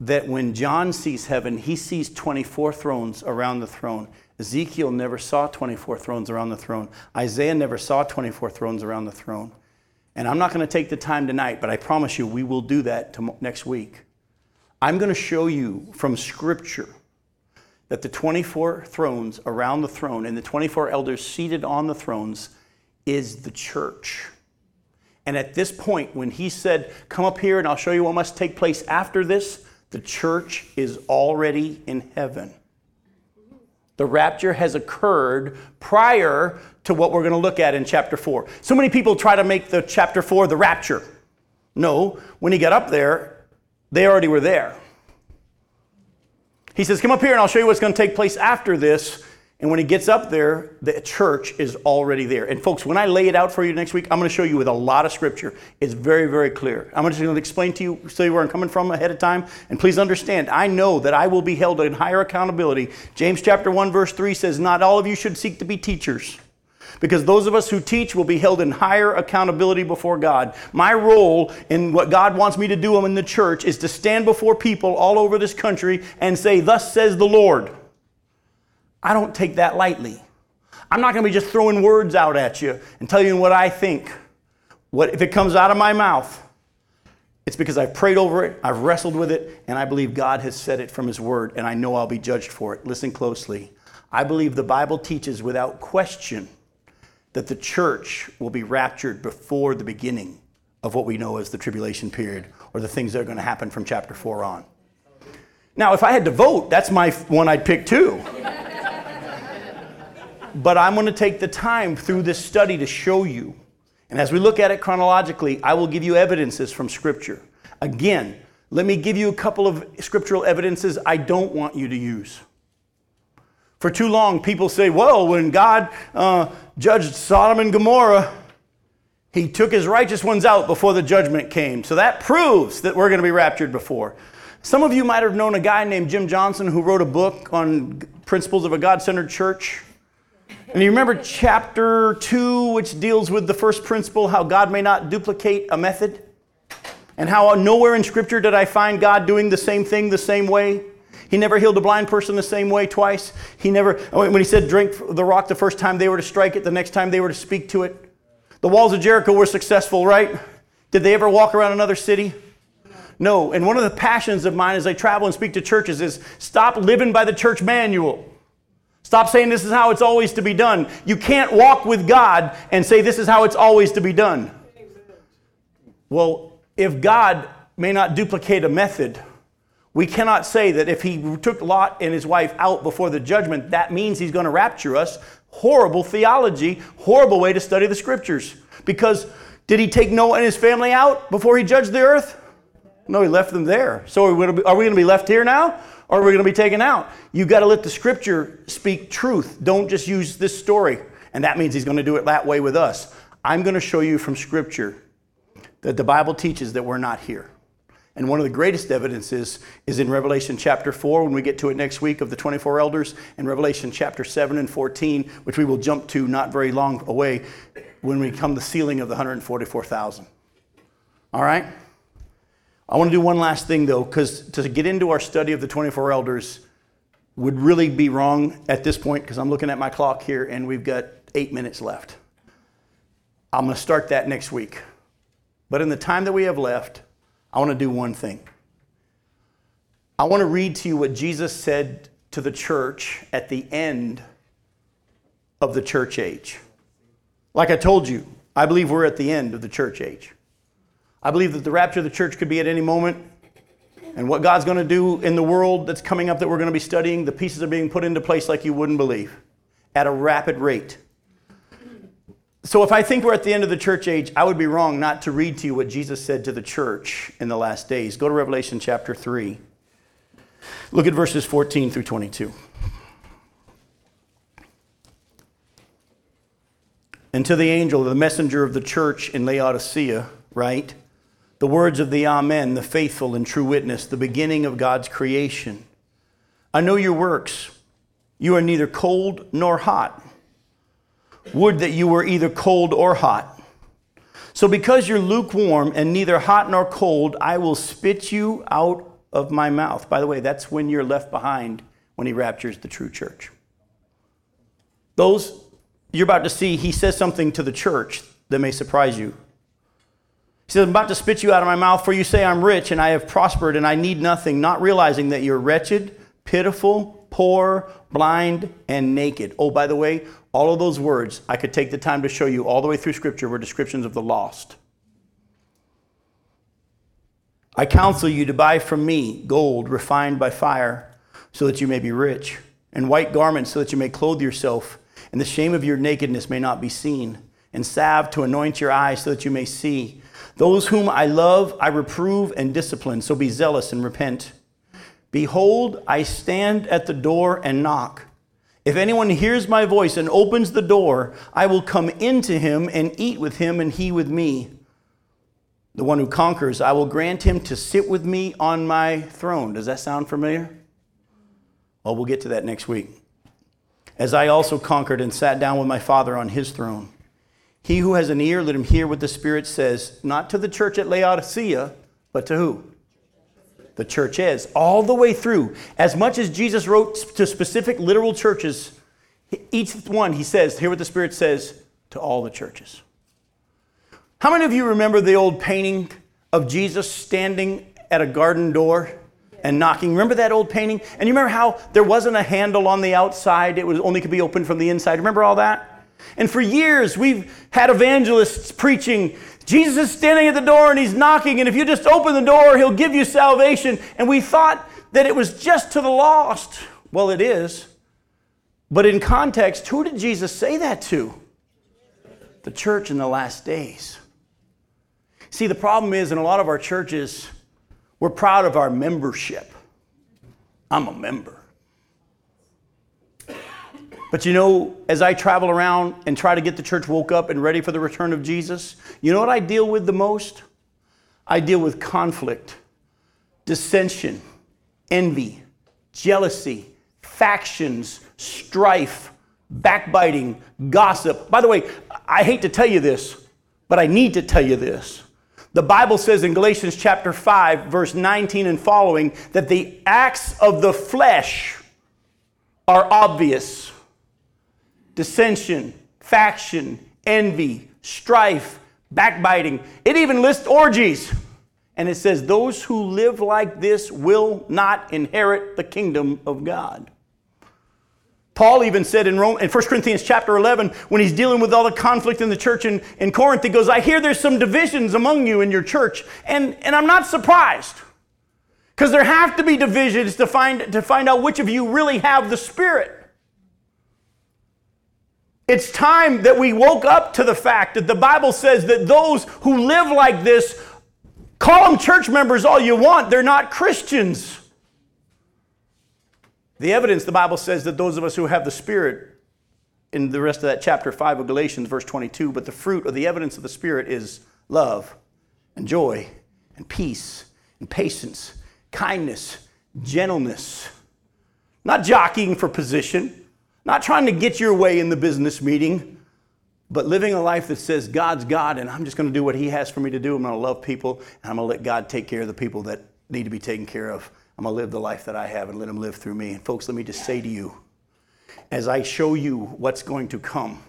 that when John sees heaven, he sees 24 thrones around the throne. Ezekiel never saw 24 thrones around the throne. Isaiah never saw 24 thrones around the throne. And I'm not going to take the time tonight, but I promise you we will do that next week. I'm going to show you from Scripture that the 24 thrones around the throne and the 24 elders seated on the thrones is the church. And at this point, when he said, Come up here and I'll show you what must take place after this, the church is already in heaven. The rapture has occurred prior to what we're going to look at in chapter 4. So many people try to make the chapter 4 the rapture. No, when he got up there, they already were there. He says, Come up here and I'll show you what's going to take place after this. And when he gets up there, the church is already there. And folks, when I lay it out for you next week, I'm going to show you with a lot of scripture. It's very, very clear. I'm just going to explain to you, show you where I'm coming from ahead of time. And please understand, I know that I will be held in higher accountability. James chapter 1, verse 3 says, Not all of you should seek to be teachers. Because those of us who teach will be held in higher accountability before God. My role in what God wants me to do in the church is to stand before people all over this country and say, Thus says the Lord. I don't take that lightly. I'm not going to be just throwing words out at you and telling you what I think. What if it comes out of my mouth? It's because I've prayed over it, I've wrestled with it, and I believe God has said it from His Word, and I know I'll be judged for it. Listen closely. I believe the Bible teaches without question that the church will be raptured before the beginning of what we know as the tribulation period or the things that are going to happen from chapter 4 on. Now, if I had to vote, that's my one I'd pick too. But I'm going to take the time through this study to show you. And as we look at it chronologically, I will give you evidences from Scripture. Again, let me give you a couple of scriptural evidences I don't want you to use. For too long, people say, well, when God uh, judged Sodom and Gomorrah, he took his righteous ones out before the judgment came. So that proves that we're going to be raptured before. Some of you might have known a guy named Jim Johnson who wrote a book on principles of a God centered church. And you remember chapter 2, which deals with the first principle how God may not duplicate a method? And how nowhere in Scripture did I find God doing the same thing the same way? He never healed a blind person the same way twice. He never, oh, when he said drink the rock the first time they were to strike it, the next time they were to speak to it. The walls of Jericho were successful, right? Did they ever walk around another city? No. And one of the passions of mine as I travel and speak to churches is stop living by the church manual. Stop saying this is how it's always to be done. You can't walk with God and say this is how it's always to be done. Well, if God may not duplicate a method, We cannot say that if he took Lot and his wife out before the judgment, that means he's going to rapture us. Horrible theology, horrible way to study the scriptures. Because did he take Noah and his family out before he judged the earth? No, he left them there. So are we going to be left here now? Or are we going to be taken out? You've got to let the scripture speak truth. Don't just use this story. And that means he's going to do it that way with us. I'm going to show you from scripture that the Bible teaches that we're not here. And one of the greatest evidences is in Revelation chapter 4, when we get to it next week, of the 24 elders, and Revelation chapter 7 and 14, which we will jump to not very long away when we come the sealing of the 144,000. All right? I want to do one last thing, though, because to get into our study of the 24 elders would really be wrong at this point, because I'm looking at my clock here and we've got eight minutes left. I'm going to start that next week. But in the time that we have left, I want to do one thing. I want to read to you what Jesus said to the church at the end of the church age. Like I told you, I believe we're at the end of the church age. I believe that the rapture of the church could be at any moment. And what God's going to do in the world that's coming up that we're going to be studying, the pieces are being put into place like you wouldn't believe at a rapid rate. So, if I think we're at the end of the church age, I would be wrong not to read to you what Jesus said to the church in the last days. Go to Revelation chapter 3. Look at verses 14 through 22. And to the angel, the messenger of the church in Laodicea, write the words of the Amen, the faithful and true witness, the beginning of God's creation. I know your works. You are neither cold nor hot. Would that you were either cold or hot. So, because you're lukewarm and neither hot nor cold, I will spit you out of my mouth. By the way, that's when you're left behind when he raptures the true church. Those you're about to see, he says something to the church that may surprise you. He says, I'm about to spit you out of my mouth, for you say, I'm rich and I have prospered and I need nothing, not realizing that you're wretched, pitiful, poor, blind, and naked. Oh, by the way, all of those words, I could take the time to show you all the way through Scripture, were descriptions of the lost. I counsel you to buy from me gold refined by fire, so that you may be rich, and white garments, so that you may clothe yourself, and the shame of your nakedness may not be seen, and salve to anoint your eyes, so that you may see. Those whom I love, I reprove and discipline, so be zealous and repent. Behold, I stand at the door and knock. If anyone hears my voice and opens the door, I will come into him and eat with him and he with me. The one who conquers, I will grant him to sit with me on my throne. Does that sound familiar? Well, we'll get to that next week. As I also conquered and sat down with my Father on his throne. He who has an ear, let him hear what the Spirit says, not to the church at Laodicea, but to who? the church is, all the way through. As much as Jesus wrote to specific literal churches, each one, he says, hear what the Spirit says to all the churches. How many of you remember the old painting of Jesus standing at a garden door and knocking? Remember that old painting? And you remember how there wasn't a handle on the outside, it was only could be opened from the inside. Remember all that? And for years, we've had evangelists preaching Jesus is standing at the door and he's knocking, and if you just open the door, he'll give you salvation. And we thought that it was just to the lost. Well, it is. But in context, who did Jesus say that to? The church in the last days. See, the problem is in a lot of our churches, we're proud of our membership. I'm a member. But you know, as I travel around and try to get the church woke up and ready for the return of Jesus, you know what I deal with the most? I deal with conflict, dissension, envy, jealousy, factions, strife, backbiting, gossip. By the way, I hate to tell you this, but I need to tell you this. The Bible says in Galatians chapter 5, verse 19 and following, that the acts of the flesh are obvious dissension, faction, envy, strife, backbiting. It even lists orgies. And it says, Those who live like this will not inherit the kingdom of God. Paul even said in, Rome, in 1 Corinthians chapter 11, when he's dealing with all the conflict in the church in, in Corinth, he goes, I hear there's some divisions among you in your church, and, and I'm not surprised. Because there have to be divisions to find, to find out which of you really have the Spirit. It's time that we woke up to the fact that the Bible says that those who live like this, call them church members all you want, they're not Christians. The evidence, the Bible says that those of us who have the Spirit, in the rest of that chapter 5 of Galatians, verse 22, but the fruit or the evidence of the Spirit is love and joy and peace and patience, kindness, gentleness. Not jockeying for position, not trying to get your way in the business meeting, but living a life that says God's God and I'm just going to do what He has for me to do. I'm going to love people and I'm going to let God take care of the people that need to be taken care of. I'm going to live the life that I have and let Him live through me. And folks, let me just say to you, as I show you what's going to come,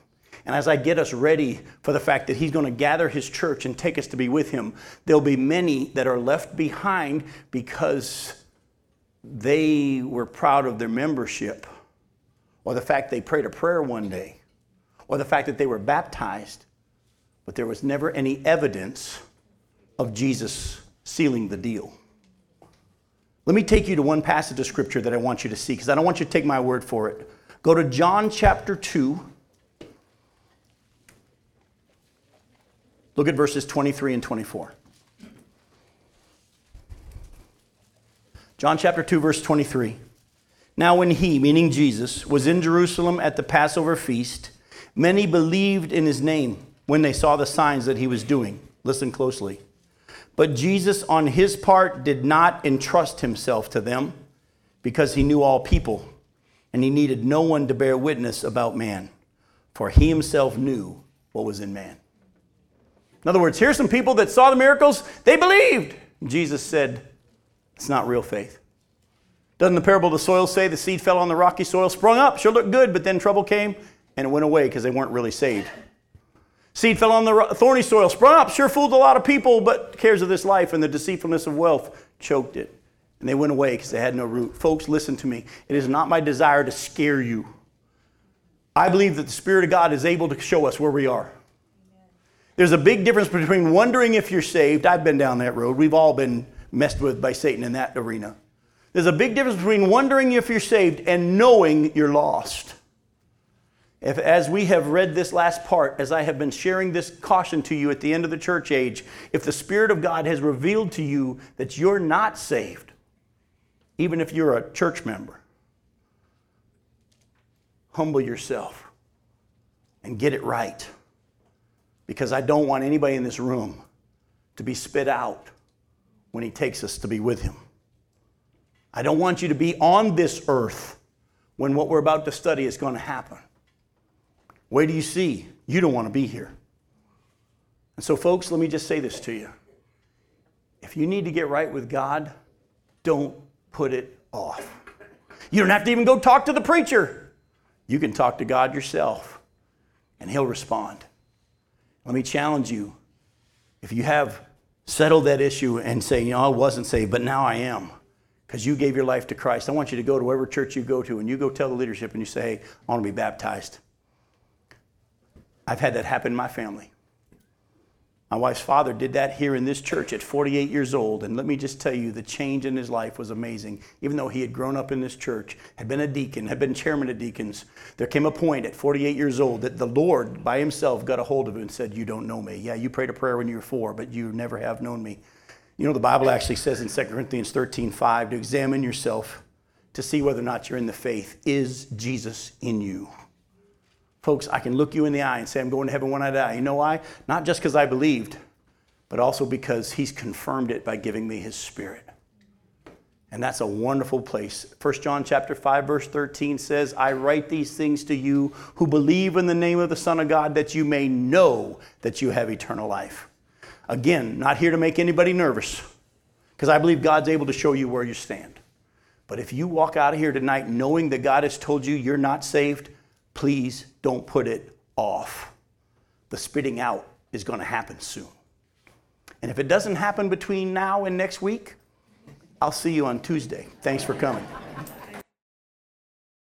and as I get us ready for the fact that He's going to gather His church and take us to be with Him, there'll be many that are left behind because they were proud of their membership or the fact they prayed a prayer one day, or the fact that they were baptized, but there was never any evidence of Jesus sealing the deal. Let me take you to one passage of scripture that I want you to see, because I don't want you to take my word for it. Go to John chapter 2. Look at verses 23 and 24. John chapter 2, verse 23. Now, when he, meaning Jesus, was in Jerusalem at the Passover feast, many believed in his name when they saw the signs that he was doing. Listen closely. But Jesus, on his part, did not entrust himself to them because he knew all people, and he needed no one to bear witness about man, for he himself knew what was in man. In other words, here's some people that saw the miracles, they believed. Jesus said, It's not real faith. Doesn't the parable of the soil say the seed fell on the rocky soil, sprung up, sure looked good, but then trouble came and it went away because they weren't really saved? Seed fell on the thorny soil, sprung up, sure fooled a lot of people, but cares of this life and the deceitfulness of wealth choked it. And they went away because they had no root. Folks, listen to me. It is not my desire to scare you. I believe that the Spirit of God is able to show us where we are. There's a big difference between wondering if you're saved. I've been down that road. We've all been messed with by Satan in that arena. There's a big difference between wondering if you're saved and knowing you're lost. If, as we have read this last part, as I have been sharing this caution to you at the end of the church age, if the Spirit of God has revealed to you that you're not saved, even if you're a church member, humble yourself and get it right. Because I don't want anybody in this room to be spit out when He takes us to be with Him. I don't want you to be on this earth when what we're about to study is going to happen. Wait do you see? You don't want to be here. And so, folks, let me just say this to you. If you need to get right with God, don't put it off. You don't have to even go talk to the preacher. You can talk to God yourself, and He'll respond. Let me challenge you. If you have settled that issue and say, you know, I wasn't saved, but now I am because you gave your life to Christ. I want you to go to whatever church you go to and you go tell the leadership and you say, hey, I want to be baptized. I've had that happen in my family. My wife's father did that here in this church at 48 years old. And let me just tell you, the change in his life was amazing. Even though he had grown up in this church, had been a deacon, had been chairman of deacons, there came a point at 48 years old that the Lord by himself got a hold of him and said, You don't know me. Yeah, you prayed a prayer when you were four, but you never have known me. You know, the Bible actually says in 2 Corinthians 13 5 to examine yourself to see whether or not you're in the faith. Is Jesus in you? Folks, I can look you in the eye and say, I'm going to heaven when I die. You know why? Not just because I believed, but also because He's confirmed it by giving me His Spirit. And that's a wonderful place. 1 John chapter 5 verse 13 says, "I write these things to you who believe in the name of the Son of God that you may know that you have eternal life." Again, not here to make anybody nervous, because I believe God's able to show you where you stand. But if you walk out of here tonight knowing that God has told you you're not saved, please don't put it off. The spitting out is going to happen soon. And if it doesn't happen between now and next week, I'll see you on Tuesday. Thanks for coming.